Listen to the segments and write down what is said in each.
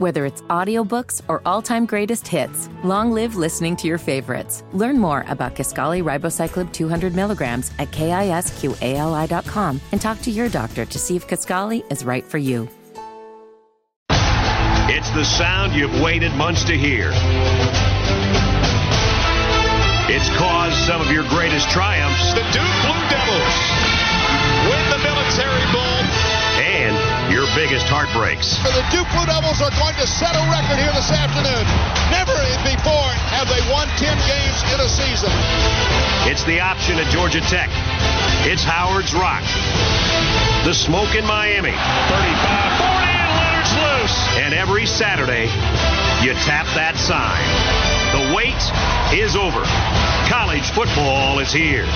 Whether it's audiobooks or all-time greatest hits, long live listening to your favorites. Learn more about Kisqali Ribociclib 200 milligrams at kisqali.com and talk to your doctor to see if Kisqali is right for you. It's the sound you've waited months to hear. It's caused some of your greatest triumphs. The Duke Blue Devils win the military bowl. Your biggest heartbreaks. The Duke Blue Devils are going to set a record here this afternoon. Never before have they won 10 games in a season. It's the option at Georgia Tech. It's Howard's Rock. The smoke in Miami. 35 40 and Leonard's loose. And every Saturday, you tap that sign. The wait is over. College football is here.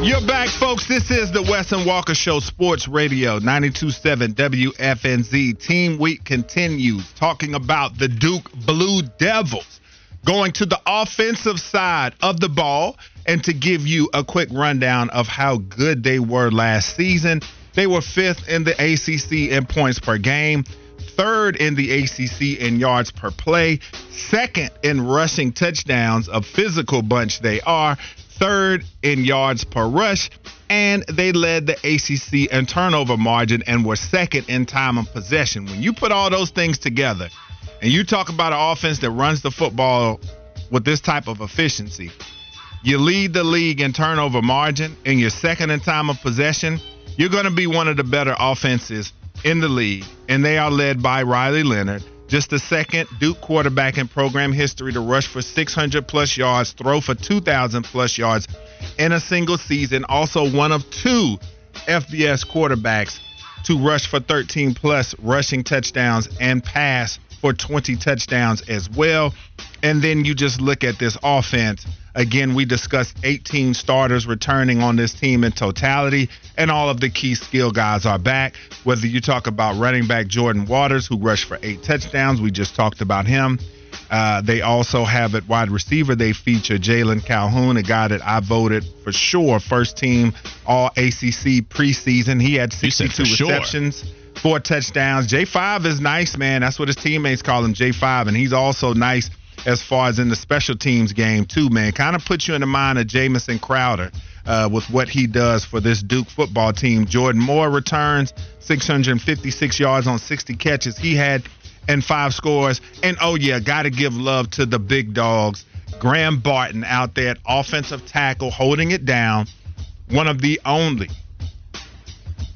You're back, folks. This is the Wesson Walker Show, Sports Radio 927 WFNZ. Team Week continues talking about the Duke Blue Devils going to the offensive side of the ball. And to give you a quick rundown of how good they were last season, they were fifth in the ACC in points per game, third in the ACC in yards per play, second in rushing touchdowns, a physical bunch they are, third in yards per rush, and they led the ACC in turnover margin and were second in time of possession. When you put all those things together and you talk about an offense that runs the football with this type of efficiency, you lead the league in turnover margin and you're second in time of possession, you're going to be one of the better offenses in the league. And they are led by Riley Leonard just the second Duke quarterback in program history to rush for 600 plus yards, throw for 2,000 plus yards in a single season. Also, one of two FBS quarterbacks to rush for 13 plus rushing touchdowns and pass for 20 touchdowns as well. And then you just look at this offense. Again, we discussed 18 starters returning on this team in totality, and all of the key skill guys are back. Whether you talk about running back Jordan Waters, who rushed for eight touchdowns, we just talked about him. Uh, they also have at wide receiver, they feature Jalon Calhoun, a guy that I voted for sure first team All ACC preseason. He had 62 receptions. Sure four touchdowns. J5 is nice, man. That's what his teammates call him, J5, and he's also nice as far as in the special teams game too, man. Kind of puts you in the mind of Jamison Crowder uh, with what he does for this Duke football team. Jordan Moore returns 656 yards on 60 catches he had and five scores. And oh yeah, got to give love to the big dogs. Graham Barton out there at offensive tackle, holding it down. One of the only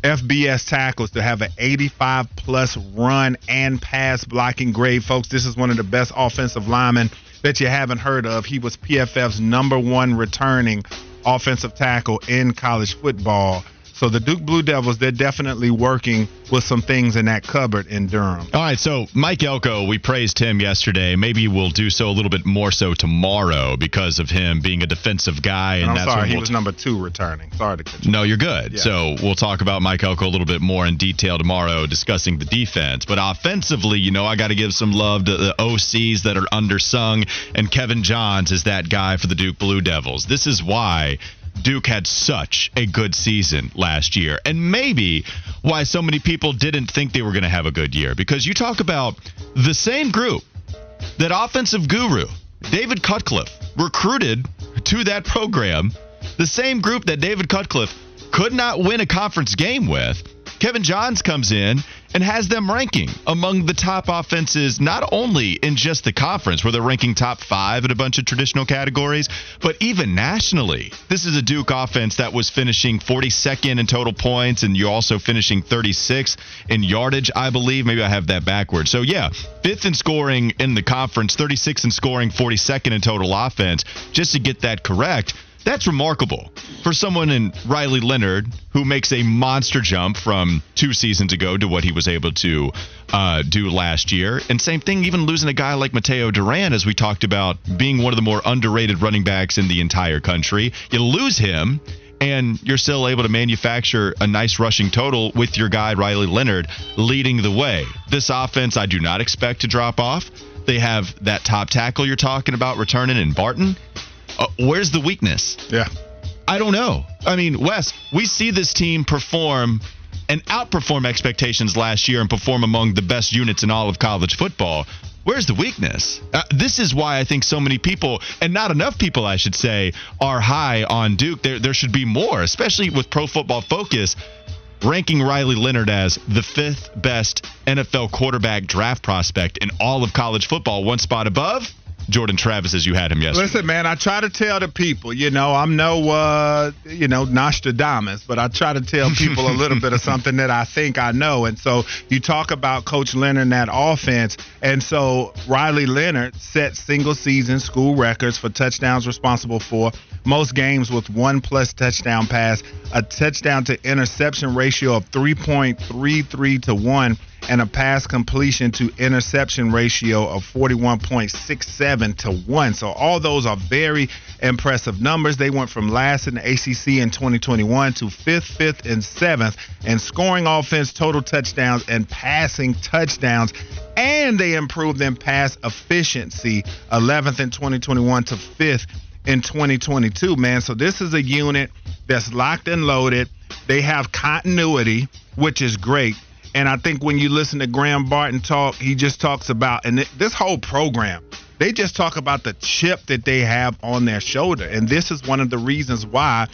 FBS tackles to have an 85 plus run and pass blocking grade, folks. This is one of the best offensive linemen that you haven't heard of. He was PFF's number one returning offensive tackle in college football. So the Duke Blue Devils, they're definitely working with some things in that cupboard in Durham. All right, so Mike Elko, we praised him yesterday. Maybe we'll do so a little bit more so tomorrow because of him being a defensive guy. And, and I'm that's sorry, he we'll was t- number two returning. Sorry to cut you. No, you're good. Yeah. So we'll talk about Mike Elko a little bit more in detail tomorrow, discussing the defense. But offensively, you know, I got to give some love to the OCs that are undersung, and Kevin Johns is that guy for the Duke Blue Devils. This is why Duke had such a good season last year, and maybe why so many people didn't think they were going to have a good year. Because you talk about the same group that offensive guru David Cutcliffe recruited to that program, the same group that David Cutcliffe could not win a conference game with. Kevin Johns comes in and has them ranking among the top offenses, not only in just the conference, where they're ranking top five in a bunch of traditional categories, but even nationally. This is a Duke offense that was finishing 42nd in total points, and you're also finishing 36 in yardage, I believe. Maybe I have that backwards. So, yeah, fifth in scoring in the conference, 36 in scoring, 42nd in total offense. Just to get that correct, that's remarkable for someone in Riley Leonard who makes a monster jump from two seasons ago to what he was able to uh, do last year. And same thing, even losing a guy like Mataeo Durant, as we talked about, being one of the more underrated running backs in the entire country. You lose him, and you're still able to manufacture a nice rushing total with your guy Riley Leonard leading the way. This offense, I do not expect to drop off. They have that top tackle you're talking about returning in Barton. Uh, where's the weakness? Yeah. I don't know. I mean, Wes, we see this team perform and outperform expectations last year and perform among the best units in all of college football. Where's the weakness? Uh, this is why I think so many people, and not enough people, I should say, are high on Duke. There, there should be more, especially with Pro Football Focus ranking Riley Leonard as the fifth best NFL quarterback draft prospect in all of college football, one spot above Jordan Travis as you had him yesterday. Listen, man, I try to tell the people, you know, I'm no, uh, you know, Nostradamus, but I try to tell people a little bit of something that I think I know. And so you talk about Coach Leonard and that offense. And so Riley Leonard set single season school records for touchdowns responsible for most games with one plus touchdown pass, a touchdown to interception ratio of 3.33 to 1 and a pass completion to interception ratio of 41.67 to 1. So all those are very impressive numbers. They went from last in the ACC in 2021 to 5th, 5th, and 7th and scoring offense, total touchdowns, and passing touchdowns. And they improved in pass efficiency, 11th in 2021 to 5th in 2022, man. So this is a unit that's locked and loaded. They have continuity, which is great. And I think when you listen to Graham Barton talk, he just talks about, and this whole program, they just talk about the chip that they have on their shoulder. And this is one of the reasons why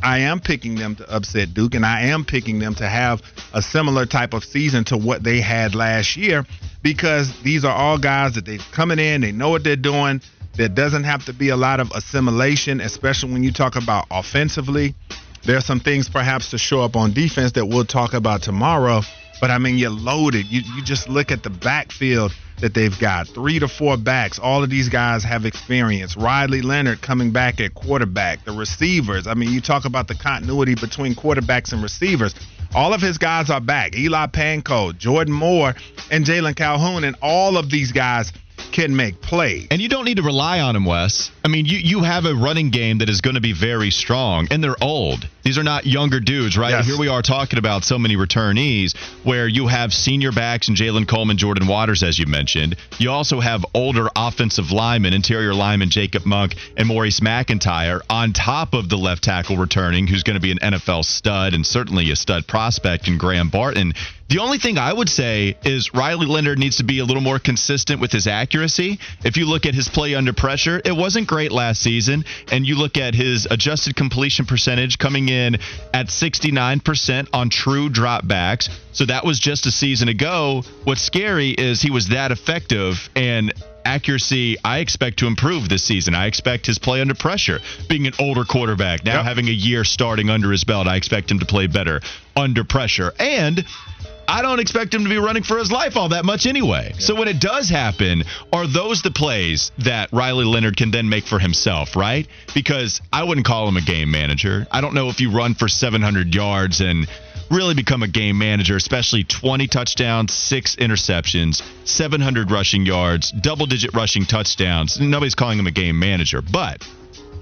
I am picking them to upset Duke, and I am picking them to have a similar type of season to what they had last year because these are all guys that they're coming in, they know what they're doing. There doesn't have to be a lot of assimilation, especially when you talk about offensively. There are some things perhaps to show up on defense that we'll talk about tomorrow but I mean, you're loaded. You you just look at the backfield that they've got. Three to four backs. All of these guys have experience. Riley Leonard coming back at quarterback. The receivers. I mean, you talk about the continuity between quarterbacks and receivers. All of his guys are back. Eli Pancol, Jordan Moore, and Jalon Calhoun, and all of these guys can make plays. And you don't need to rely on him, Wes. I mean, you, you have a running game that is going to be very strong, and they're old. These are not younger dudes, right? Yes. Here we are talking about so many returnees where you have senior backs and Jalen Coleman, Jordan Waters, as you mentioned. You also have older offensive linemen, interior lineman Jacob Monk and Maurice McIntyre, on top of the left tackle returning, who's going to be an NFL stud and certainly a stud prospect in Graham Barton. The only thing I would say is Riley Leonard needs to be a little more consistent with his accuracy. If you look at his play under pressure, it wasn't great last season. And you look at his adjusted completion percentage coming in at 69% on true dropbacks. So that was just a season ago. What's scary is he was that effective and accuracy I expect to improve this season. I expect his play under pressure. Being an older quarterback, now Yep. having a year starting under his belt, I expect him to play better under pressure. And I don't expect him to be running for his life all that much anyway. So when it does happen, are those the plays that Riley Leonard can then make for himself, right? Because I wouldn't call him a game manager. I don't know if you run for 700 yards and really become a game manager, especially 20 touchdowns, six interceptions, 700 rushing yards, double digit rushing touchdowns. Nobody's calling him a game manager, but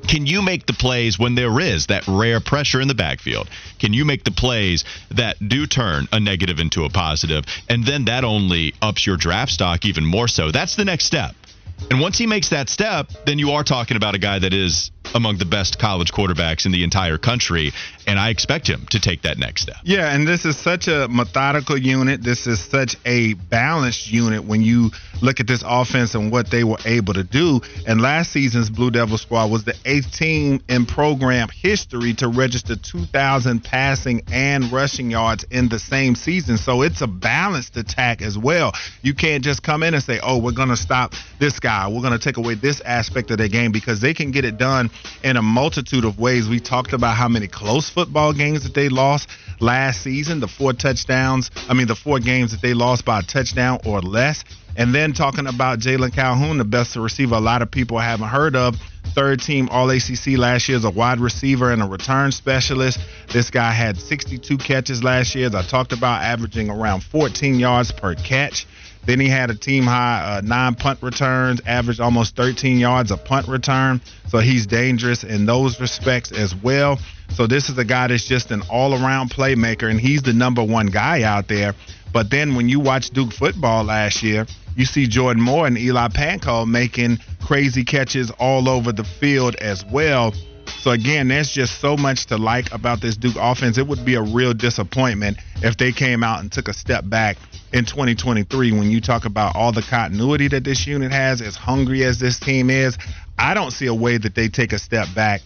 can you make the plays when there is that rare pressure in the backfield? Can you make the plays that do turn a negative into a positive? And then that only ups your draft stock even more so. That's the next step. And once he makes that step, then you are talking about a guy that is among the best college quarterbacks in the entire country. And I expect him to take that next step. Yeah, and this is such a methodical unit. This is such a balanced unit when you look at this offense and what they were able to do. And last season's Blue Devil squad was the eighth team in program history to register 2,000 passing and rushing yards in the same season. So it's a balanced attack as well. You can't just come in and say, oh, we're going to stop this guy. We're going to take away this aspect of their game because they can get it done in a multitude of ways. We talked about how many close football games that they lost last season, the four touchdowns, I mean, the four games that they lost by a touchdown or less. And then talking about Jalon Calhoun, the best receiver a lot of people haven't heard of. Third team All ACC last year as a wide receiver and a return specialist. This guy had 62 catches last year, as I talked about, averaging around 14 yards per catch. Then he had a team high uh, nine punt returns, averaged almost 13 yards a punt return. So he's dangerous in those respects as well. So this is a guy that's just an all-around playmaker, and he's the number one guy out there. But then when you watch Duke football last year, you see Jordan Moore and Eli Pancol making crazy catches all over the field as well. So again, there's just so much to like about this Duke offense. It would be a real disappointment if they came out and took a step back in 2023 when you talk about all the continuity that this unit has, as hungry as this team is. I don't see a way that they take a step back.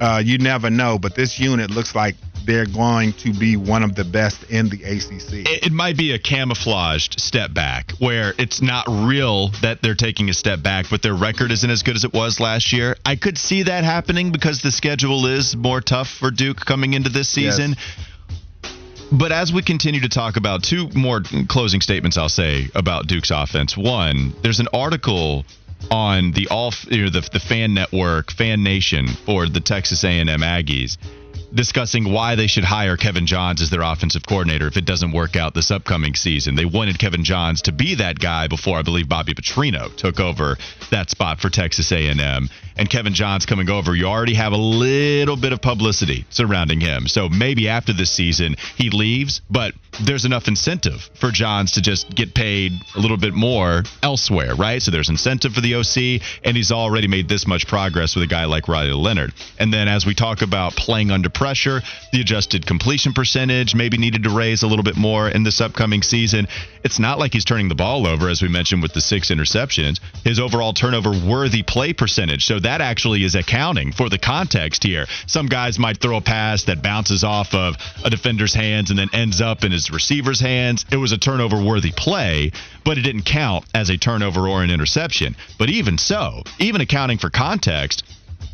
Uh, you never know, but this unit looks like they're going to be one of the best in the ACC. It, it, might be a camouflaged step back where it's not real that they're taking a step back, but their record isn't as good as it was last year. I could see that happening because the schedule is more tough for Duke coming into this season. Yes. But as we continue to talk about two more closing statements, I'll say about Duke's offense. One, there's an article on the all you know, the, the fan network, Fan Nation for the Texas A&M Aggies discussing why they should hire Kevin Johns as their offensive coordinator if it doesn't work out this upcoming season. They wanted Kevin Johns to be that guy before I believe Bobby Petrino took over that spot for Texas A&M. And Kevin Johns coming over, you already have a little bit of publicity surrounding him. So maybe after this season he leaves, but there's enough incentive for Johns to just get paid a little bit more elsewhere, right? So there's incentive for the OC, and he's already made this much progress with a guy like Riley Leonard. And then as we talk about playing under pressure, the adjusted completion percentage maybe needed to raise a little bit more in this upcoming season. It's not like he's turning the ball over, as we mentioned with the six interceptions. His overall turnover worthy play percentage. So that actually is accounting for the context here. Some guys might throw a pass that bounces off of a defender's hands and then ends up in his receiver's hands. It was a turnover worthy play, but it didn't count as a turnover or an interception. But even so, even accounting for context,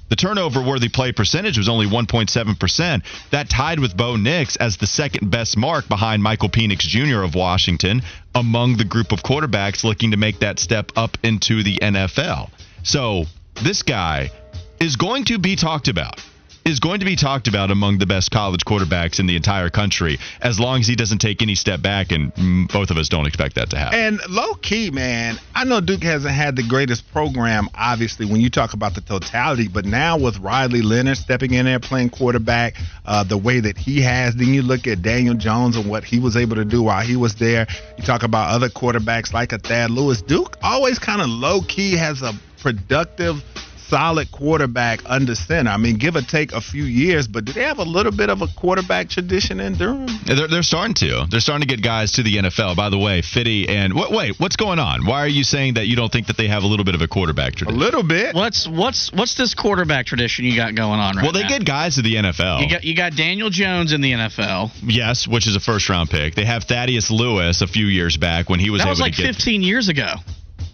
the turnover worthy play percentage was only 1.7%. That tied with Bo Nix as the second best mark behind Michael Penix Jr. of Washington among the group of quarterbacks looking to make that step up into the NFL. So this guy is going to be talked about is going to be talked about among the best college quarterbacks in the entire country as long as he doesn't take any step back, and both of us don't expect that to happen. And low key, man, I know Duke hasn't had the greatest program, obviously, when you talk about the totality, but now with Riley Leonard stepping in there playing quarterback uh, the way that he has, then you look at Daniel Jones and what he was able to do while he was there. You talk about other quarterbacks like a Thad Lewis. Duke always kind of low key has a productive solid quarterback under center. I mean, give or take a few years, but do they have a little bit of a quarterback tradition in Durham? They're, they're starting to. They're starting to get guys to the NFL. By the way, Fitty and wait, wait, what's going on? Why are you saying that you don't think that they have a little bit of a quarterback tradition? A little bit. What's what's what's this quarterback tradition you got going on right now? Well, they now? get guys to the NFL. You got you got Daniel Jones in the NFL. Yes, which is a first round pick. They have Thaddeus Lewis a few years back when he was that able was like to get 15 years ago.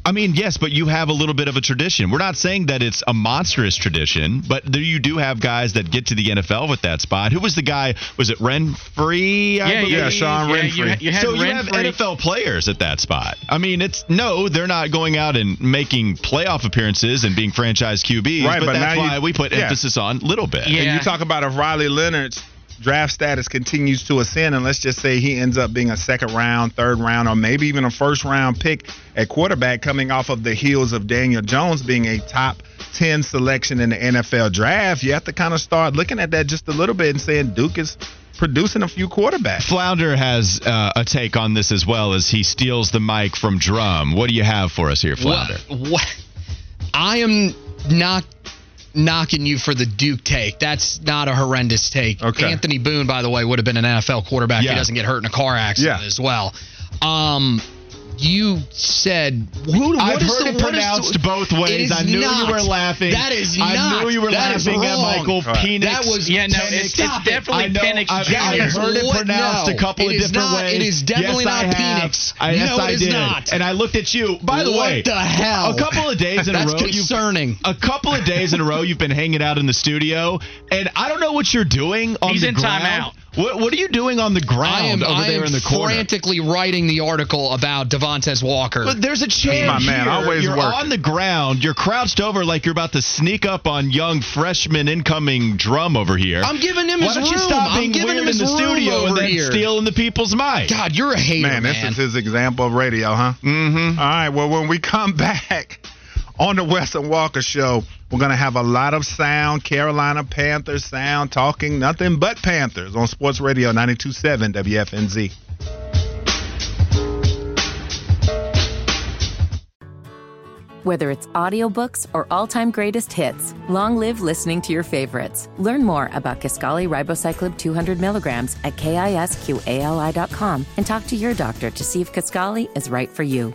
I mean, yes, but you have a little bit of a tradition. We're not saying that it's a monstrous tradition, but there you do have guys that get to the NFL with that spot. Who was the guy? Was it Renfree? Yeah, yeah, yeah, Sean yeah, Renfree. You, had, you had so you have NFL players at that spot. I mean, it's no, they're not going out and making playoff appearances and being franchise QBs. Right, but, but that's now you- why we put yeah. emphasis on little bit. Yeah. And you talk about if Riley Leonard's draft status continues to ascend, and let's just say he ends up being a second round, third round, or maybe even a first round pick at quarterback coming off of the heels of Daniel Jones being a top 10 selection in the NFL draft, you have to kind of start looking at that just a little bit and saying Duke is producing a few quarterbacks. Flounder has uh, a take on this as well as he steals the mic from Drum. What do you have for us here, Flounder? What, what? I am not knocking you for the Duke take. That's not a horrendous take. Okay. Anthony Boone, by the way, would have been an NFL quarterback. Yeah. He doesn't get hurt in a car accident Yeah. as well. Um, you said who? I've what is heard the, it pronounced the- both ways. I knew not. you were laughing. That is not. I not. knew you were laughing at wrong. Michael Penix. That was Yeah, no, Penix. it's, it's Stop it. definitely I know, Penix I've, Jr. I've heard it pronounced No, a couple of different not. ways. It is definitely yes, not have. Penix. I, yes, No, I it is did. not. And I looked at you. By the way What way, the hell? a couple of days in a row, you've concerning. a couple of days in a row, you've been hanging out in the studio, and I don't know what you're doing on He's the in ground. timeout. What, what are you doing on the ground I am, over I there am in the corner? frantically writing the article about Devontae Walker. But there's a chance my man, here. always you're working. on the ground. You're crouched over like you're about to sneak up on young freshman incoming drum over here. I'm giving him Why his don't you room. stop I'm being giving weird him in the studio and then here. stealing the people's mic? God, you're a hater, Man, man. this is his example of radio, huh? Mm-hmm. All right. Well, when we come back on the Weston Walker Show, we're gonna have a lot of sound, Carolina Panthers sound, talking nothing but Panthers on Sports Radio 92.7 WFNZ. Whether it's audiobooks or all-time greatest hits, long live listening to your favorites. Learn more about Kisqali Ribociclib 200 milligrams at kisqali.com and talk to your doctor to see if Kisqali is right for you.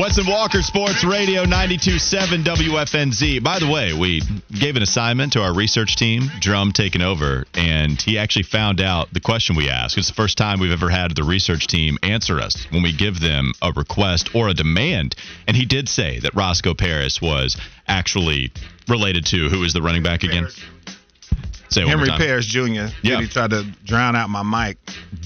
Weston Walker Sports Radio 92.7 WFNZ. By the way, we gave an assignment to our research team, Drum taking over, and he actually found out the question we asked. It's the first time we've ever had the research team answer us when we give them a request or a demand. And he did say that Roscoe Parrish was actually related to who is the running back again? Say one more Henry time. Parrish Jr. Yeah. He tried to drown out my mic.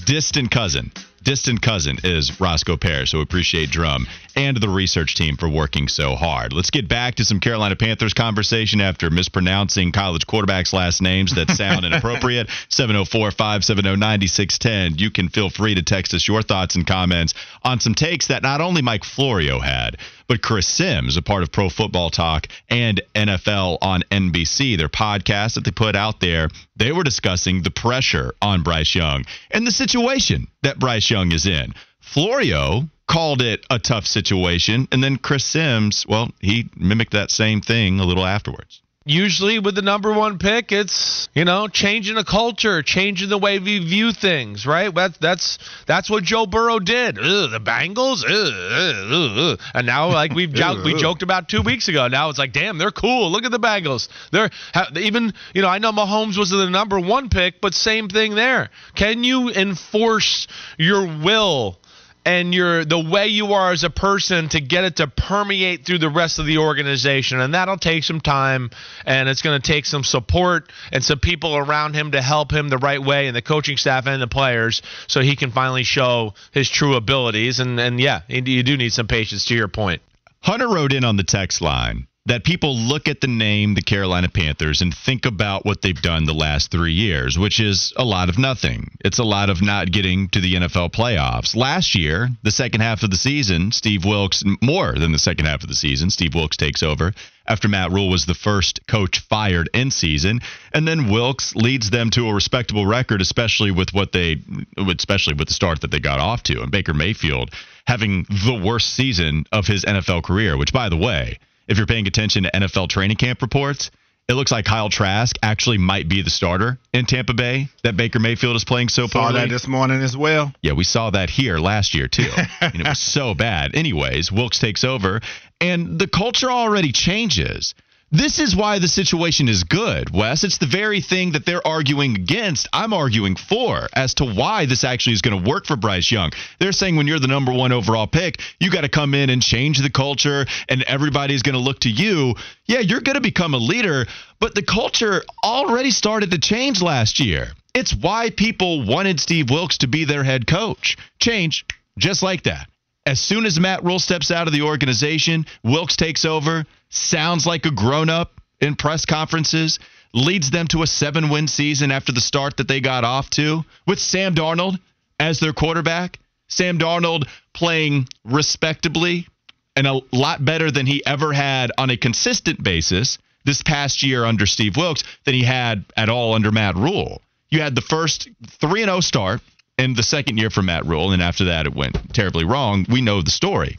distant cousin. Distant cousin is Roscoe Parrish, so appreciate Drum and the research team for working so hard. Let's get back to some Carolina Panthers conversation after mispronouncing college quarterbacks' last names that sound inappropriate. 704 570 9610. You can feel free to text us your thoughts and comments on some takes that not only Mike Florio had, but Chris Sims, a part of Pro Football Talk and NFL on NBC, their podcast that they put out there, they were discussing the pressure on Bryce Young and the situation that Bryce Young is in. Florio called it a tough situation, and then Chris Sims, well, he mimicked that same thing a little afterwards. usually with the number one pick, it's you know changing a culture, changing the way we view things, right? That's that's that's what Joe Burrow did. Ugh, the Bengals, ugh, ugh, ugh, ugh. and now like we've jo- we joked about two weeks ago. Now it's like, damn, they're cool. Look at the Bengals. They're ha- even you know I know Mahomes was the number one pick, but same thing there. Can you enforce your will? And your the way you are as a person to get it to permeate through the rest of the organization. And that'll take some time and it's going to take some support and some people around him to help him the right way and the coaching staff and the players so he can finally show his true abilities. And and yeah you do need some patience to your point. Hunter wrote in on the text line that people look at the name the Carolina Panthers and think about what they've done the last three years, which is a lot of nothing. It's a lot of not getting to the NFL playoffs. Last year, the second half of the season, Steve Wilks, more than the second half of the season, Steve Wilks takes over after Matt Rhule was the first coach fired in season. And then Wilks leads them to a respectable record, especially with what they, especially with the start that they got off to. And Baker Mayfield having the worst season of his NFL career, which, by the way, if you're paying attention to NFL training camp reports, it looks like Kyle Trask actually might be the starter in Tampa Bay that Baker Mayfield is playing so Saw poorly. that this morning as well. Yeah, we saw that here last year too. and it was so bad. Anyways, Wilks takes over and the culture already changes. This is why the situation is good, Wes. It's the very thing that they're arguing against. I'm arguing for as to why this actually is going to work for Bryce Young. They're saying when you're the number one overall pick, you got to come in and change the culture, and everybody's going to look to you. Yeah, you're going to become a leader, but the culture already started to change last year. It's why people wanted Steve Wilks to be their head coach. Change just like that. As soon as Matt Rhule steps out of the organization, Wilks takes over, sounds like a grown up in press conferences, leads them to a seven win season after the start that they got off to, with Sam Darnold as their quarterback. Sam Darnold playing respectably and a lot better than he ever had on a consistent basis this past year under Steve Wilks than he had at all under Matt Rhule. You had the first 3 0 start in the second year for Matt Rhule, and after that it went terribly wrong. We know the story.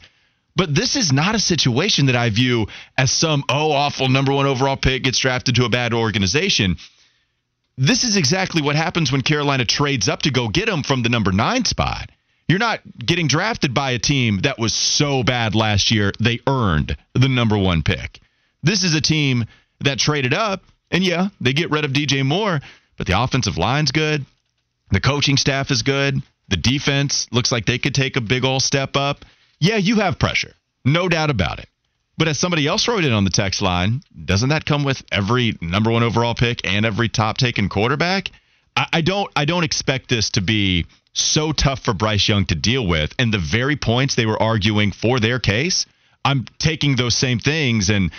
But this is not a situation that I view as some, oh, awful number one overall pick gets drafted to a bad organization. This is exactly what happens when Carolina trades up to go get him from the number nine spot. You're not getting drafted by a team that was so bad last year, they earned the number one pick. This is a team that traded up, and yeah, they get rid of DJ Moore, but the offensive line's good. The coaching staff is good. The defense looks like they could take a big old step up. Yeah, you have pressure. No doubt about it. But as somebody else wrote in on the text line, doesn't that come with every number one overall pick and every top taken quarterback? I, I don't I don't expect this to be so tough for Bryce Young to deal with. And the very points they were arguing for their case, I'm taking those same things and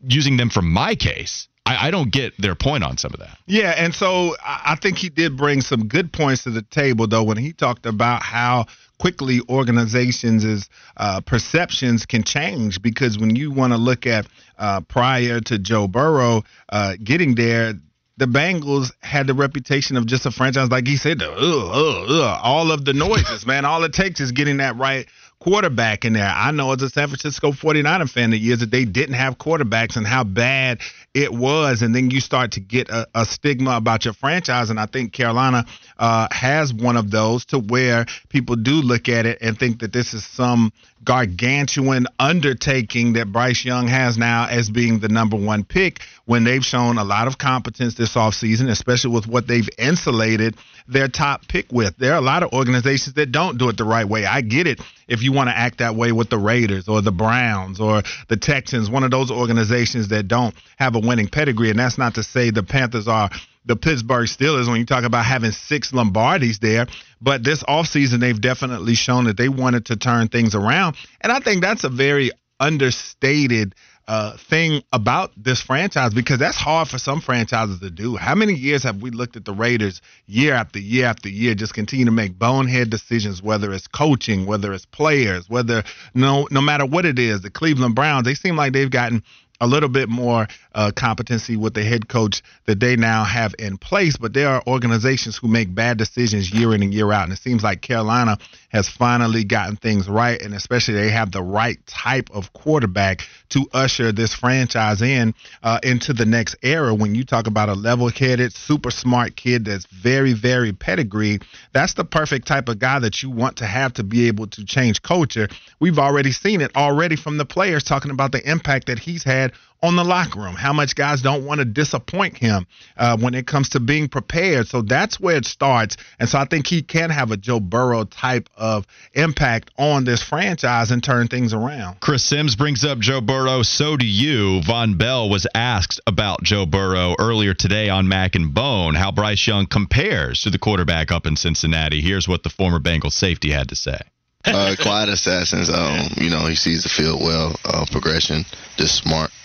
using them for my case. I, I don't get their point on some of that. Yeah, and so I think he did bring some good points to the table, though, when he talked about how quickly organizations' uh, perceptions can change. Because when you want to look at uh, prior to Joe Burrow uh, getting there, the Bengals had the reputation of just a franchise, like he said, ugh, ugh, ugh, all of the noises, man. All it takes is getting that right quarterback in there. I know as a San Francisco 49er fan, the years that they didn't have quarterbacks and how bad it was. And then you start to get a, a stigma about your franchise. And I think Carolina uh, has one of those to where people do look at it and think that this is some gargantuan undertaking that Bryce Young has now as being the number one pick when they've shown a lot of competence this offseason, especially with what they've insulated their top pick with. There are a lot of organizations that don't do it the right way. I get it if you want to act that way with the Raiders or the Browns or the Texans, one of those organizations that don't have a winning pedigree. And that's not to say the Panthers are the Pittsburgh Steelers when you talk about having six Lombardis there. But this offseason, they've definitely shown that they wanted to turn things around. And I think that's a very understated uh, thing about this franchise because that's hard for some franchises to do. How many years have we looked at the Raiders year after year after year just continue to make bonehead decisions, whether it's coaching, whether it's players, whether no no matter what it is, the Cleveland Browns, they seem like they've gotten a little bit more uh, competency with the head coach that they now have in place. But there are organizations who make bad decisions year in and year out. And it seems like Carolina has finally gotten things right. And especially they have the right type of quarterback to usher this franchise in uh, into the next era. When you talk about a level headed, super smart kid that's very, very pedigree, that's the perfect type of guy that you want to have to be able to change culture. We've already seen it already from the players talking about the impact that he's had on the locker room, how much guys don't want to disappoint him uh, when it comes to being prepared. So that's where it starts. And so I think he can have a Joe Burrow type of impact on this franchise and turn things around. Chris Sims brings up Joe Burrow. So do you. Vonn Bell was asked about Joe Burrow earlier today on Mac and Bone, how Bryce Young compares to the quarterback up in Cincinnati. Here's what the former Bengals safety had to say. uh, quiet assassins. Um, you know, he sees the field well, uh, progression, just smart and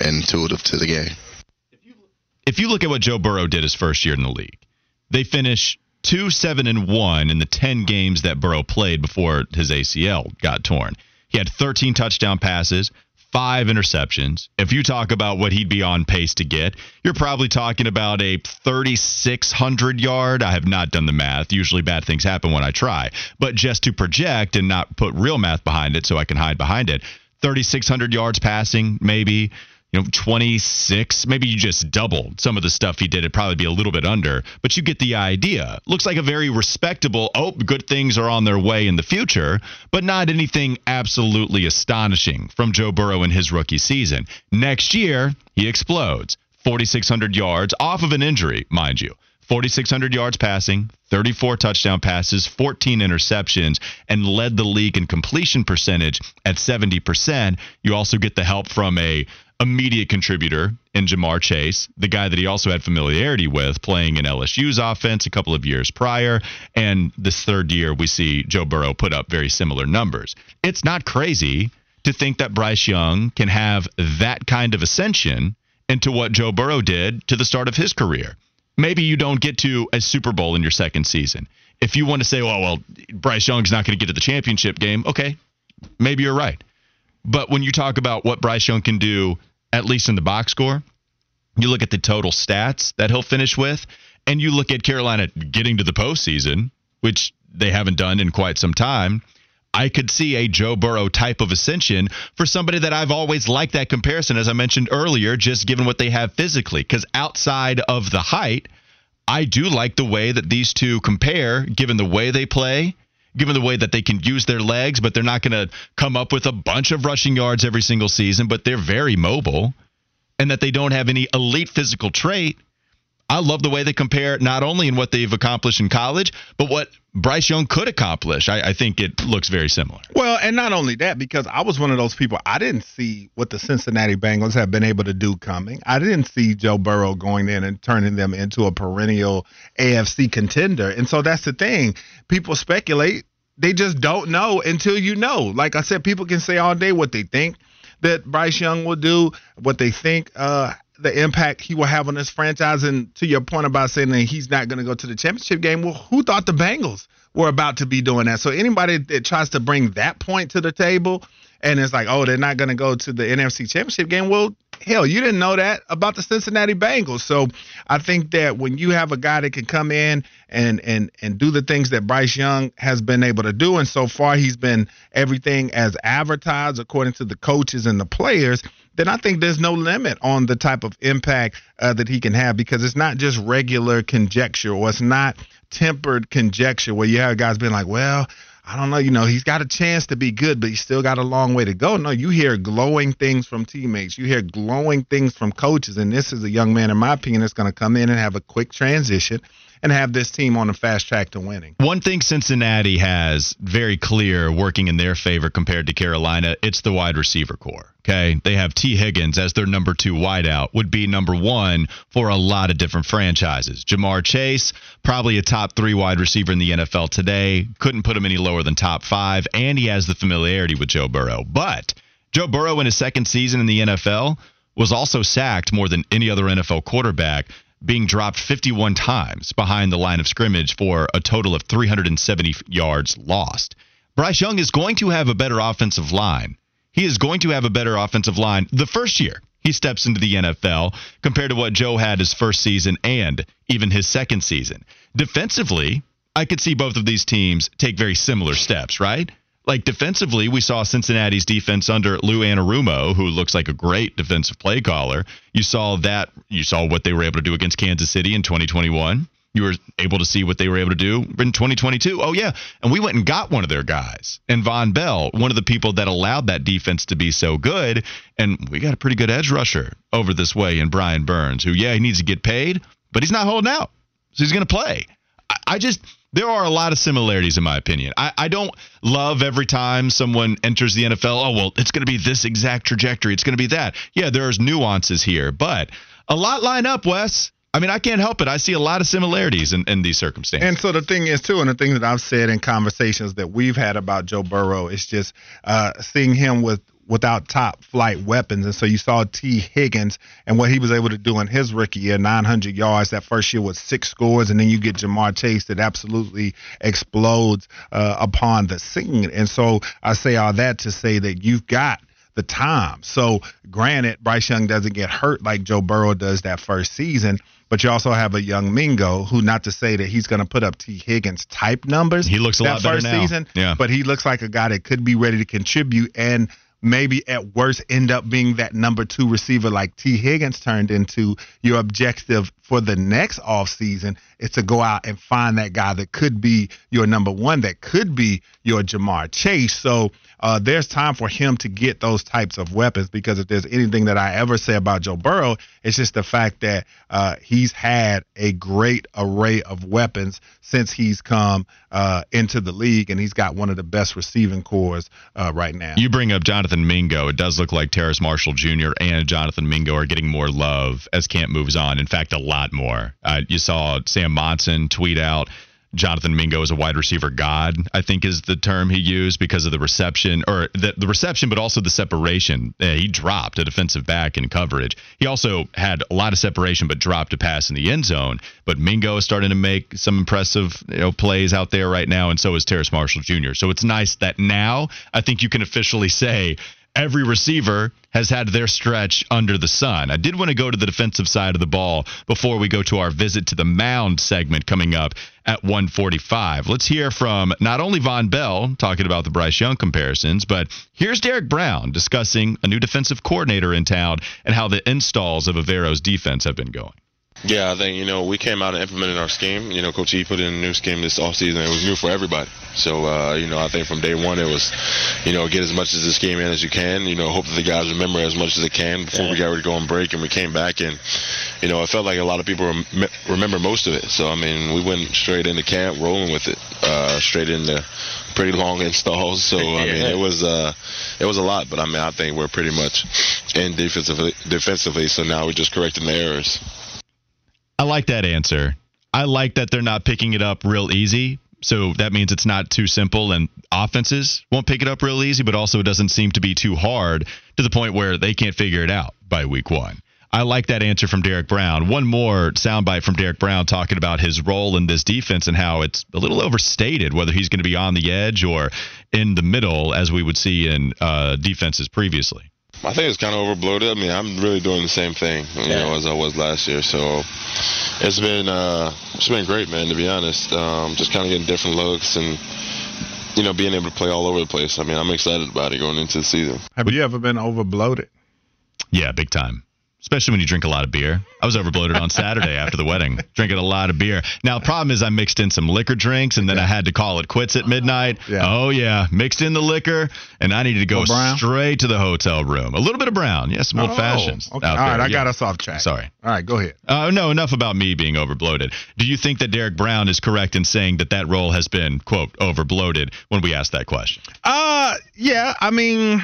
intuitive to the game. If you look at what Joe Burrow did his first year in the league, they finish two seven and one in the ten games that Burrow played before his ACL got torn. He had 13 touchdown passes, five interceptions. If you talk about what he'd be on pace to get, you're probably talking about a 3,600 yard. I have not done the math. Usually bad things happen when I try. But just to project and not put real math behind it so I can hide behind it, 3,600 yards passing, maybe. You know, 26, maybe you just doubled some of the stuff he did. It'd probably be a little bit under, but you get the idea. Looks like a very respectable, oh, good things are on their way in the future, but not anything absolutely astonishing from Joe Burrow in his rookie season. Next year, he explodes. 4,600 yards off of an injury, mind you. 4,600 yards passing, 34 touchdown passes, 14 interceptions, and led the league in completion percentage at 70%. You also get the help from a immediate contributor in Ja'Marr Chase, the guy that he also had familiarity with playing in LSU's offense a couple of years prior. And this third year, we see Joe Burrow put up very similar numbers. It's not crazy to think that Bryce Young can have that kind of ascension into what Joe Burrow did to the start of his career. Maybe you don't get to a Super Bowl in your second season. If you want to say, well, well, Bryce Young's not going to get to the championship game, okay, maybe you're right. But when you talk about what Bryce Young can do, at least in the box score, you look at the total stats that he'll finish with, and you look at Carolina getting to the postseason, which they haven't done in quite some time. I could see a Joe Burrow type of ascension for somebody that I've always liked that comparison, as I mentioned earlier, just given what they have physically. Because outside of the height, I do like the way that these two compare, given the way they play, given the way that they can use their legs, but they're not going to come up with a bunch of rushing yards every single season, but they're very mobile, and that they don't have any elite physical trait. I love the way they compare not only in what they've accomplished in college, but what Bryce Young could accomplish. I, I think it looks very similar. Well, and not only that, because I was one of those people, I didn't see what the Cincinnati Bengals have been able to do coming. I didn't see Joe Burrow going in and turning them into a perennial AFC contender. And so that's the thing. People speculate, they just don't know until you know. Like I said, people can say all day what they think that Bryce Young will do, what they think uh, the impact he will have on this franchise. And to your point about saying that he's not going to go to the championship game, well, who thought the Bengals were about to be doing that? So anybody that tries to bring that point to the table and it's like, oh, they're not going to go to the NFC championship game, well, hell, you didn't know that about the Cincinnati Bengals. So I think that when you have a guy that can come in and and and do the things that Bryce Young has been able to do, and so far he's been everything as advertised according to the coaches and the players, then I think there's no limit on the type of impact uh, that he can have because it's not just regular conjecture or it's not tempered conjecture where you have guys being like, well, I don't know, you know, he's got a chance to be good, but he's still got a long way to go. No, you hear glowing things from teammates. You hear glowing things from coaches. And this is a young man, in my opinion, that's going to come in and have a quick transition and have this team on a fast track to winning. One thing Cincinnati has very clear working in their favor compared to Carolina, it's the wide receiver corps. Okay. They have Tee Higgins as their number two wideout, would be number one for a lot of different franchises. Ja'Marr Chase, probably a top three wide receiver in the NFL today. Couldn't put him any lower than top five. And he has the familiarity with Joe Burrow. But Joe Burrow in his second season in the NFL was also sacked more than any other NFL quarterback being dropped 51 times behind the line of scrimmage for a total of 370 yards lost. Bryce Young is going to have a better offensive line. He is going to have a better offensive line the first year he steps into the NFL compared to what Joe had his first season and even his second season. Defensively, I could see both of these teams take very similar steps, right? Like defensively, we saw Cincinnati's defense under Lou Anarumo, who looks like a great defensive play caller. You saw that. You saw what they were able to do against Kansas City in 2021. You were able to see what they were able to do in 2022. Oh yeah, and we went and got one of their guys, and Vonn Bell, one of the people that allowed that defense to be so good. And we got a pretty good edge rusher over this way in Brian Burns, who yeah he needs to get paid, but he's not holding out, so he's going to play. I, I just there are a lot of similarities in my opinion. I, I don't love every time someone enters the NFL, oh, well, it's going to be this exact trajectory. It's going to be that. Yeah, there's nuances here, but a lot line up, Wes. I mean, I can't help it. I see a lot of similarities in, in these circumstances. And so the thing is, too, and the thing that I've said in conversations that we've had about Joe Burrow is just uh, seeing him with without top flight weapons. And so you saw Tee Higgins and what he was able to do in his rookie year 900 yards. That first year was six scores. And then you get Ja'Marr Chase that absolutely explodes uh, upon the scene. And so I say all that to say that you've got the time. So, granted, Bryce Young doesn't get hurt like Joe Burrow does that first season, but you also have a young Mingo who, not to say that he's going to put up Tee Higgins type numbers. He looks a that lot better first now. season, Yeah. but he looks like a guy that could be ready to contribute and maybe at worst end up being that number two receiver like Tee Higgins turned into. Your objective for the next offseason is to go out and find that guy that could be your number one, that could be your Ja'Marr Chase. So uh, there's time for him to get those types of weapons because if there's anything that I ever say about Joe Burrow, it's just the fact that uh, he's had a great array of weapons since he's come uh, into the league, and he's got one of the best receiving cores uh, right now. You bring up Jonathan Mingo. It does look like Terrace Marshall Jr. and Jonathan Mingo are getting more love as camp moves on. In fact, a lot more. Uh, you saw Sam Monson tweet out Jonathan Mingo is a wide receiver god, I think is the term he used because of the reception or the, the reception, but also the separation. Uh, he dropped a defensive back in coverage. He also had a lot of separation, but dropped a pass in the end zone. But Mingo is starting to make some impressive you know, plays out there right now, and so is Terrace Marshall Jr. So it's nice that now I think you can officially say every receiver has had their stretch under the sun. I did want to go to the defensive side of the ball before we go to our visit to the mound segment coming up at 145. Let's hear from not only Vonn Bell talking about the Bryce Young comparisons, but here's Derek Brown discussing a new defensive coordinator in town and how the installs of Evero's defense have been going. Yeah, I think, you know, we came out and implemented our scheme. You know, Coach E put in a new scheme this offseason. It was new for everybody. So, uh, you know, I think from day one it was, you know, get as much of this scheme in as you can. You know, hope that the guys remember as much as they can before we got ready to go on break. And we came back and, you know, it felt like a lot of people rem- remember most of it. So, I mean, we went straight into camp rolling with it, uh, straight into pretty long installs. So, I mean, it was, uh, it was a lot. But, I mean, I think we're pretty much in defensively, defensively. So now we're just correcting the errors. I like that answer. I like that they're not picking it up real easy. So that means it's not too simple, and offenses won't pick it up real easy, but also it doesn't seem to be too hard to the point where they can't figure it out by week one. I like that answer from Derek Brown. One more soundbite from Derek Brown talking about his role in this defense and how it's a little overstated, whether he's going to be on the edge or in the middle, as we would see in uh, defenses previously. I think it's kind of overbloated. I mean, I'm really doing the same thing, you yeah. know, as I was last year. So it's been uh, it's been great, man. To be honest, um, just kind of getting different looks and you know being able to play all over the place. I mean, I'm excited about it going into the season. Have you ever been overbloated? Yeah, big time especially when you drink a lot of beer. I was overbloated on Saturday after the wedding, drinking a lot of beer. Now, problem is I mixed in some liquor drinks, and then yeah. I had to call it quits at midnight. Yeah. Oh, yeah. Mixed in the liquor, and I needed to go straight to the hotel room. A little bit of brown. Yes, some old oh, fashions. Okay. All right, there. I yeah. got us off track. Sorry. All right, go ahead. Uh, no, enough about me being overbloated. Do you think that Derrick Brown is correct in saying that that role has been, quote, overbloated when we asked that question? Uh, yeah. I mean,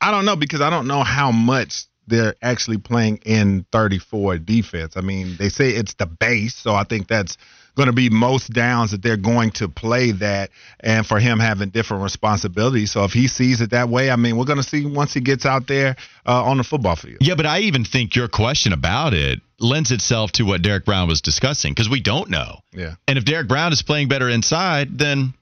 I don't know because I don't know how much they're actually playing in 34 defense. I mean, they say it's the base, so I think that's going to be most downs that they're going to play that and for him having different responsibilities. So if he sees it that way, I mean, we're going to see once he gets out there uh, on the football field. Yeah, but I even think your question about it lends itself to what Derrick Brown was discussing because we don't know. Yeah. And if Derrick Brown is playing better inside, then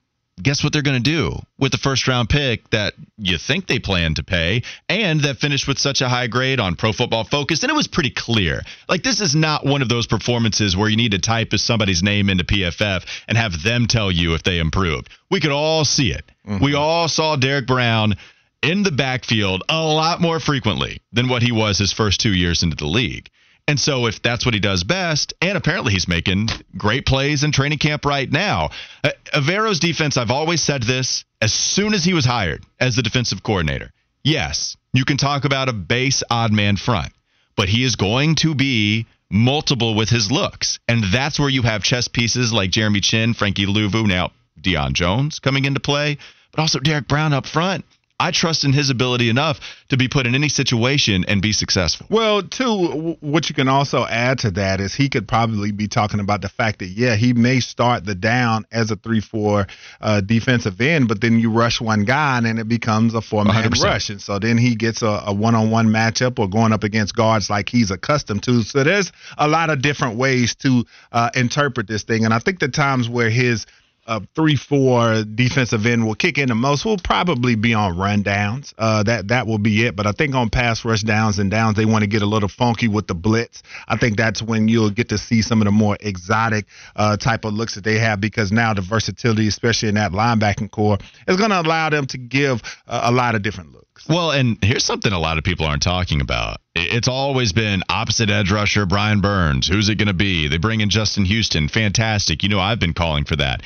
guess what they're going to do with the first round pick that you think they plan to pay and that finished with such a high grade on Pro Football Focus? And it was pretty clear. Like, this is not one of those performances where you need to type somebody's name into PFF and have them tell you if they improved. We could all see it. Mm-hmm. We all saw Derrick Brown in the backfield a lot more frequently than what he was his first two years into the league. And so, if that's what he does best, and apparently he's making great plays in training camp right now, uh, Evero's defense, I've always said this as soon as he was hired as the defensive coordinator. Yes, you can talk about a base odd man front, but he is going to be multiple with his looks. And that's where you have chess pieces like Jeremy Chinn, Frankie Luvu, now Deion Jones coming into play, but also Derrick Brown up front. I trust in his ability enough to be put in any situation and be successful. Well, too, what you can also add to that is he could probably be talking about the fact that, yeah, he may start the down as a 3 4 uh, defensive end, but then you rush one guy and then it becomes a four man rush. And so then he gets a one on one matchup or going up against guards like he's accustomed to. So there's a lot of different ways to uh, interpret this thing. And I think the times where his a three four defensive end will kick in the most will probably be on rundowns. Uh, that that will be it. But I think on pass rush downs and downs, they want to get a little funky with the blitz. I think that's when you'll get to see some of the more exotic uh, type of looks that they have because now the versatility, especially in that linebacking corps, is going to allow them to give a lot of different looks. Well, and here's something a lot of people aren't talking about. It's always been opposite edge rusher Brian Burns. Who's it going to be? They bring in Justin Houston. Fantastic. You know, I've been calling for that.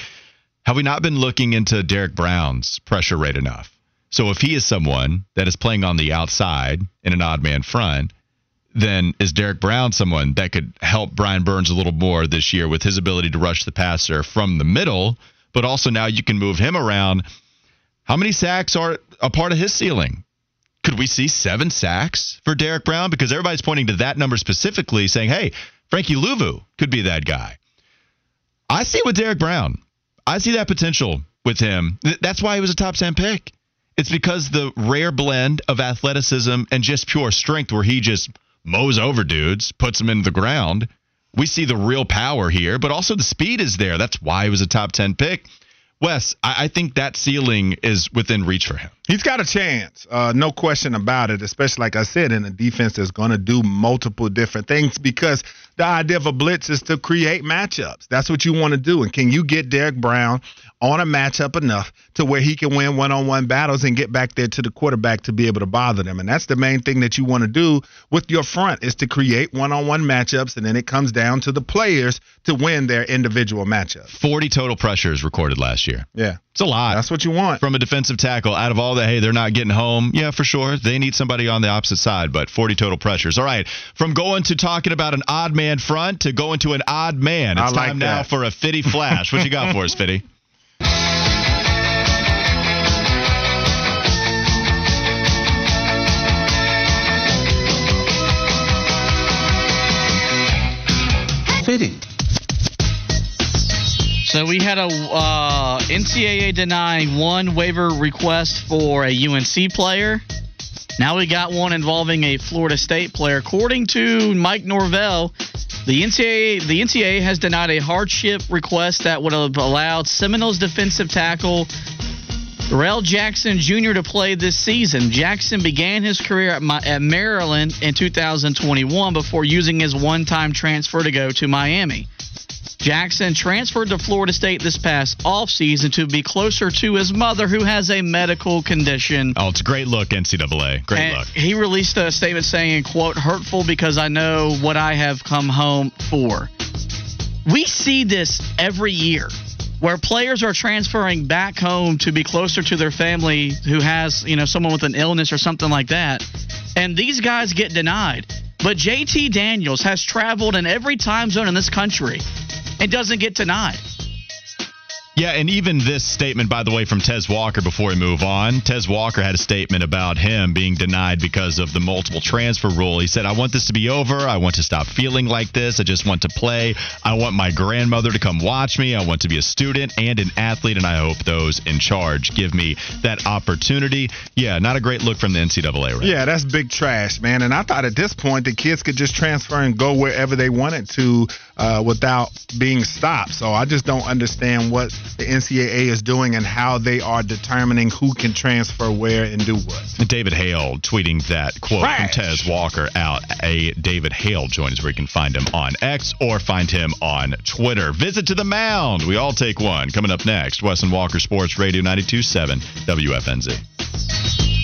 Have we not been looking into Derrick Brown's pressure rate enough? So if he is someone that is playing on the outside in an odd man front, then is Derrick Brown someone that could help Brian Burns a little more this year with his ability to rush the passer from the middle, but also now you can move him around. How many sacks are a part of his ceiling? Could we see seven sacks for Derrick Brown? Because everybody's pointing to that number specifically, saying, hey, Frankie Luvu could be that guy. I see it with Derrick Brown. I see that potential with him. That's why he was a top 10 pick. It's because the rare blend of athleticism and just pure strength where he just mows over dudes, puts them into the ground. We see the real power here, but also the speed is there. That's why he was a top 10 pick. Wes, I, I think that ceiling is within reach for him. He's got a chance, uh, no question about it. Especially like I said, in a defense that's going to do multiple different things because the idea of a blitz is to create matchups. That's what you want to do. And can you get Derrick Brown on a matchup enough to where he can win one-on-one battles and get back there to the quarterback to be able to bother them? And that's the main thing that you want to do with your front is to create one-on-one matchups, and then it comes down to the players to win their individual matchups. 40 total pressures recorded last year. Yeah. It's a lot. That's what you want. From a defensive tackle, out of all the, hey, they're not getting home. Yeah, for sure. They need somebody on the opposite side, but 40 total pressures. All right. From going to talking about an odd man front to going to an odd man. It's I like time now for a Fitty Flash. what you got for us, Fitty? Fitty. So we had a uh, NCAA denying one waiver request for a UNC player. Now we got one involving a Florida State player. According to Mike Norvell, the NCAA the NCAA has denied a hardship request that would have allowed Seminoles defensive tackle Darrell Jackson Jr. to play this season. Jackson began his career at, Mi- at Maryland in 2021 before using his one-time transfer to go to Miami. Jackson transferred to Florida State this past offseason to be closer to his mother, who has a medical condition. Oh, it's a great look, NCAA. Great And look. He released a statement saying, quote, hurtful because I know what I have come home for. We see this every year where players are transferring back home to be closer to their family who has, you know, someone with an illness or something like that. And these guys get denied. But JT Daniels has traveled in every time zone in this country and doesn't get denied. Yeah, and even this statement, by the way, from Tez Walker before we move on. Tez Walker had a statement about him being denied because of the multiple transfer rule. He said, I want this to be over. I want to stop feeling like this. I just want to play. I want my grandmother to come watch me. I want to be a student and an athlete, and I hope those in charge give me that opportunity. Yeah, not a great look from the NCAA, right? Yeah, that's big trash, man. And I thought at this point the kids could just transfer and go wherever they wanted to uh, without being stopped. So I just don't understand what the NCAA is doing and how they are determining who can transfer where and do what. David Hale tweeting that quote Trash. from Tez Walker out. A David Hale joins where you can find him on X or find him on Twitter. Visit to the mound. We all take one. Coming up next, Wes and Walker Sports Radio 927 WFNZ.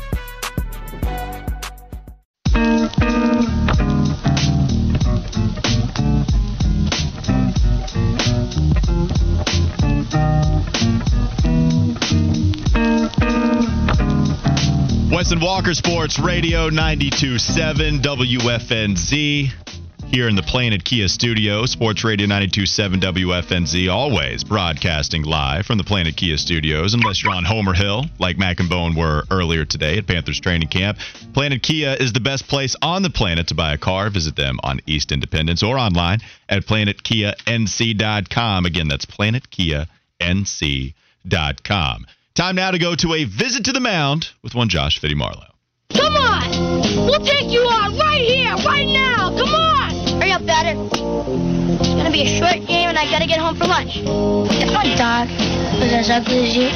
Wes and Walker Sports Radio 927 WFNZ. Here in the Planet Kia studio, Sports Radio 927 WFNZ, always broadcasting live from the Planet Kia studios, unless you're on Homer Hill, like Mac and Bone were earlier today at Panthers training camp. Planet Kia is the best place on the planet to buy a car. Visit them on East Independence or online at planetkianc.com. Again, that's planetkianc.com. Time now to go to a visit to the mound with one Josh Fitty Marlowe. Come on! We'll take you on right here, right now! Come on! Hurry up, batter. It's gonna be a short game and I gotta get home for lunch. If my dog was as ugly as you,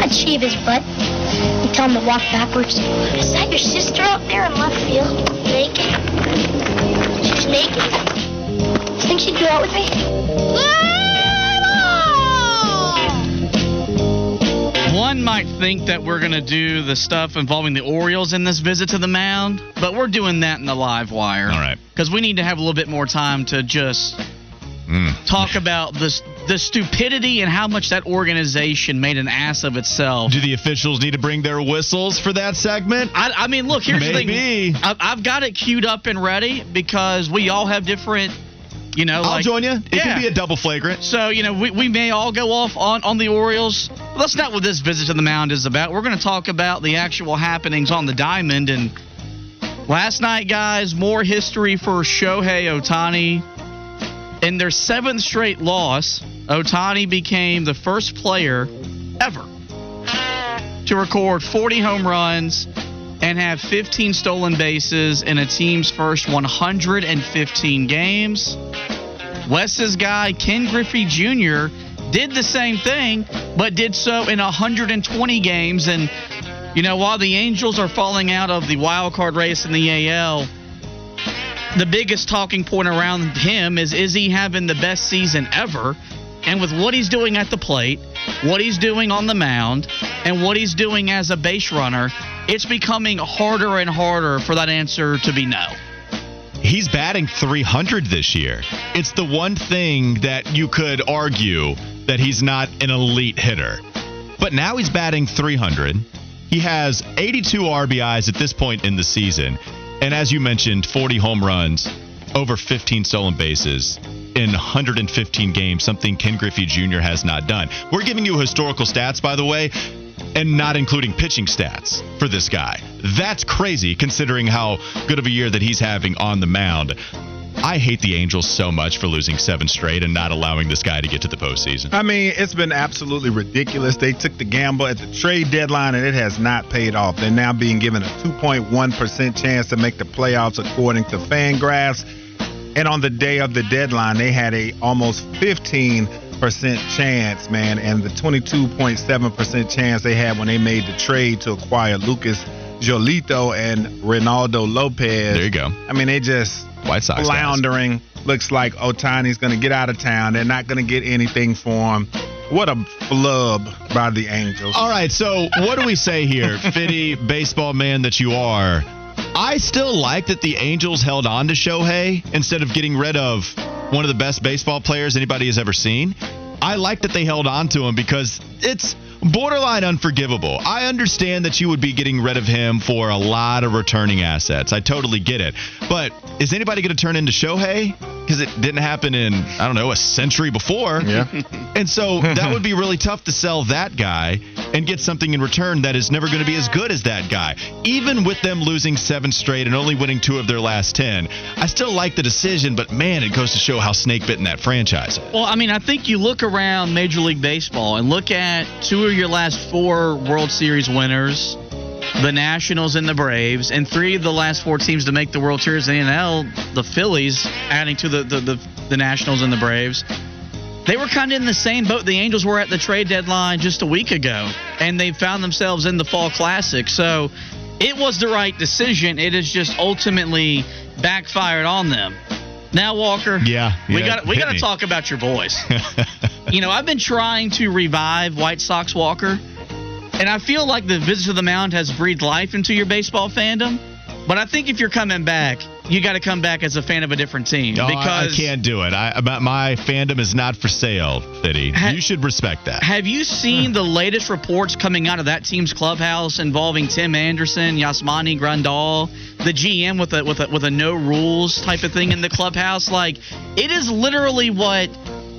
I'd shave his butt and tell him to walk backwards. Is that your sister out there in left field? Naked? She's naked? You think she'd go out with me? Ah! One might think that we're going to do the stuff involving the Orioles in this visit to the mound, but we're doing that in the live wire. All right. Because we need to have a little bit more time to just Mm. talk about this the stupidity and how much that organization made an ass of itself. Do the officials need to bring their whistles for that segment? I, I mean, look, here's Maybe. the thing. I've, I've got it queued up and ready because we all have different, you know. I'll like, join you. It Yeah. can be a double flagrant. So, you know, we, we may all go off on, on the Orioles. But that's not what this visit to the mound is about. We're going to talk about the actual happenings on the diamond. And last night, guys, more history for Shohei Ohtani. In their seventh straight loss, Ohtani became the first player ever to record 40 home runs and have 15 stolen bases in a team's first 115 games. Wes's guy, Ken Griffey Jr., did the same thing, but did so in 120 games. And, you know, while the Angels are falling out of the wild card race in the AL, the biggest talking point around him is is he having the best season ever? And with what he's doing at the plate, what he's doing on the mound, and what he's doing as a base runner, it's becoming harder and harder for that answer to be no. He's batting 300 this year. It's the one thing that you could argue that he's not an elite hitter. But now he's batting 300. He has 82 RBIs at this point in the season. And as you mentioned, 40 home runs, over 15 stolen bases in 115 games, something Ken Griffey Jr. has not done. We're giving you historical stats, by the way, and not including pitching stats for this guy. That's crazy considering how good of a year that he's having on the mound. I hate the Angels so much for losing seven straight and not allowing this guy to get to the postseason. I mean, it's been absolutely ridiculous. They took the gamble at the trade deadline, and it has not paid off. They're now being given a 2.1% chance to make the playoffs, according to Fangraphs. And on the day of the deadline, they had a almost 15% chance, man, and the 22.7% chance they had when they made the trade to acquire Lucas Giolito and Reynaldo Lopez. There you go. I mean, they just White Sox guys. floundering. Looks like Ohtani's going to get out of town. They're not going to get anything for him. What a flub by the Angels. All right, so what do we say here, Fitty, baseball man that you are? I still like that the Angels held on to Shohei instead of getting rid of one of the best baseball players anybody has ever seen. I like that they held on to him because it's borderline unforgivable. I understand that you would be getting rid of him for a lot of returning assets. I totally get it. But is anybody going to turn into Shohei? Because it didn't happen in, I don't know, a century before. Yeah. And so that would be really tough to sell that guy and get something in return that is never going to be as good as that guy. Even with them losing seven straight and only winning two of their last 10, I still like the decision, but man, it goes to show how snake bitten that franchise is. Well, I mean, I think you look around Major League Baseball and look at two of your last four World Series winners, the Nationals and the Braves, and three of the last four teams to make the World Series in the NL, the Phillies, adding to the, the, the, the Nationals and the Braves. They were kind of in the same boat the Angels were at the trade deadline just a week ago, and they found themselves in the Fall Classic. So it was the right decision. It has just ultimately backfired on them. Now, Walker, Yeah, we got we got to talk about your boys. you know, I've been trying to revive White Sox Walker, and I feel like the visit to the mound has breathed life into your baseball fandom. But I think if you're coming back, you got to come back as a fan of a different team No, I- because I can't do it. I, my, my fandom is not for sale, Fitty. Ha- you should respect that. Have you seen the latest reports coming out of that team's clubhouse involving Tim Anderson, Yasmani Grandal, the GM with a with a with a no rules type of thing in the clubhouse? Like it is literally what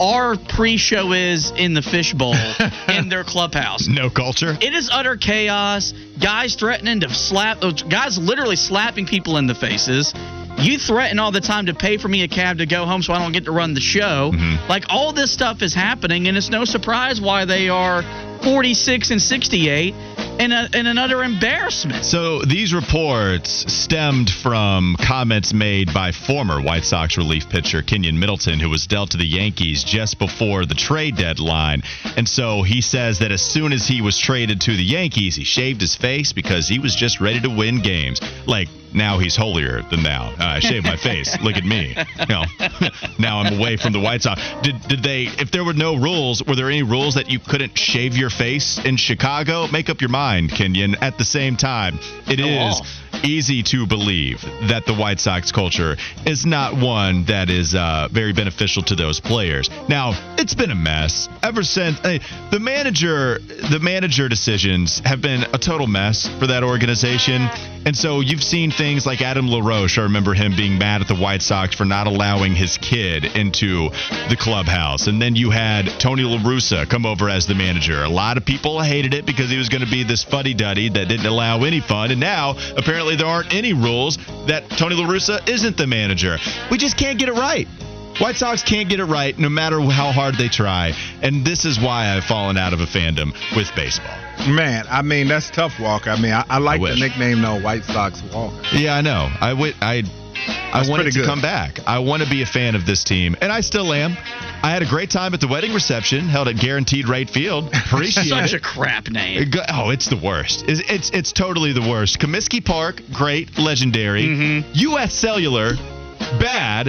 our pre-show is in the fishbowl in their clubhouse. No culture. It is utter chaos. Guys threatening to slap, uh, guys literally slapping people in the faces. You threaten all the time to pay for me a cab to go home so I don't get to run the show. Mm-hmm. Like all this stuff is happening, and it's no surprise why they are 46 and 68 and, a, and another embarrassment. So these reports stemmed from comments made by former White Sox relief pitcher Keynan Middleton, who was dealt to the Yankees just before the trade deadline. And so he says that as soon as he was traded to the Yankees, he shaved his face because he was just ready to win games. Like now he's holier than thou. Uh, I shaved my face. Look at me. You know, now I'm away from the White Sox. Did did they? If there were no rules, were there any rules that you couldn't shave your face in Chicago? Make up your mind, Keynan. At the same time, it Go is. Easy to believe that the White Sox culture is not one that is uh, very beneficial to those players. Now, it's been a mess ever since hey, the manager. The manager decisions have been a total mess for that organization, and so you've seen things like Adam LaRoche. I remember him being mad at the White Sox for not allowing his kid into the clubhouse, and then you had Tony La Russa come over as the manager. A lot of people hated it because he was going to be this fuddy duddy that didn't allow any fun, and now apparently there aren't any rules that Tony La Russa isn't the manager. We just can't get it right. White Sox can't get it right no matter how hard they try, and this is why I've fallen out of a fandom with baseball. Man, I mean that's tough, Walker. I mean, I, I like I the nickname though, White Sox Walker. Yeah, I know. I would. I. I That's want it to good. come back. I want to be a fan of this team, and I still am. I had a great time at the wedding reception held at Guaranteed Rate Field. Appreciate Such it. a crap name. Oh, it's the worst. It's it's, it's totally the worst. Comiskey Park, great, legendary. Mm-hmm. U.S. Cellular, bad,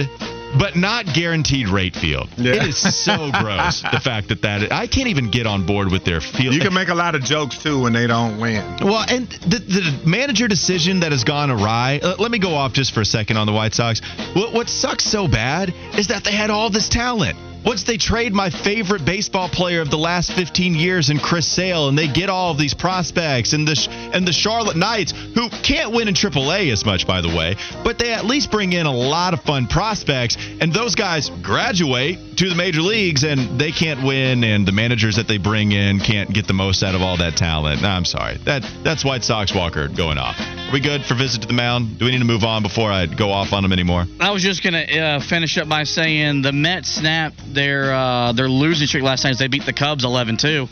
but not guaranteed rate field. Yeah. It is so gross. The fact that that I can't even get on board with their field. You can make a lot of jokes too when they don't win. Well, and the, the manager decision that has gone awry. Uh, let me go off just for a second on the White Sox. What, what sucks so bad is that they had all this talent. Once they trade my favorite baseball player of the last 15 years in Chris Sale, and they get all of these prospects and the and the Charlotte Knights, who can't win in AAA as much, by the way, but they at least bring in a lot of fun prospects, and those guys graduate to the major leagues, and they can't win, and the managers that they bring in can't get the most out of all that talent. I'm sorry, that that's White Sox Walker going off. Are we good for visit to the mound? Do we need to move on before I go off on them anymore? I was just gonna uh, finish up by saying the Mets snapped their uh, their losing streak last night as they beat the Cubs 11-2.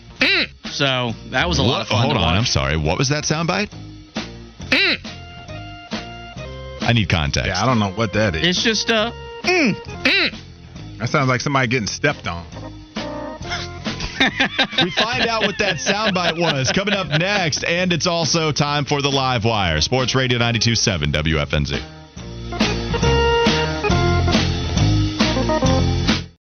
So that was a lot of fun. Hold to on, watch. I'm sorry. What was that soundbite? I need context. Yeah, I don't know what that is. It's just uh, That sounds like somebody getting stepped on. we find out what that soundbite was coming up next, and it's also time for the live wire. Sports Radio 92.7 WFNZ.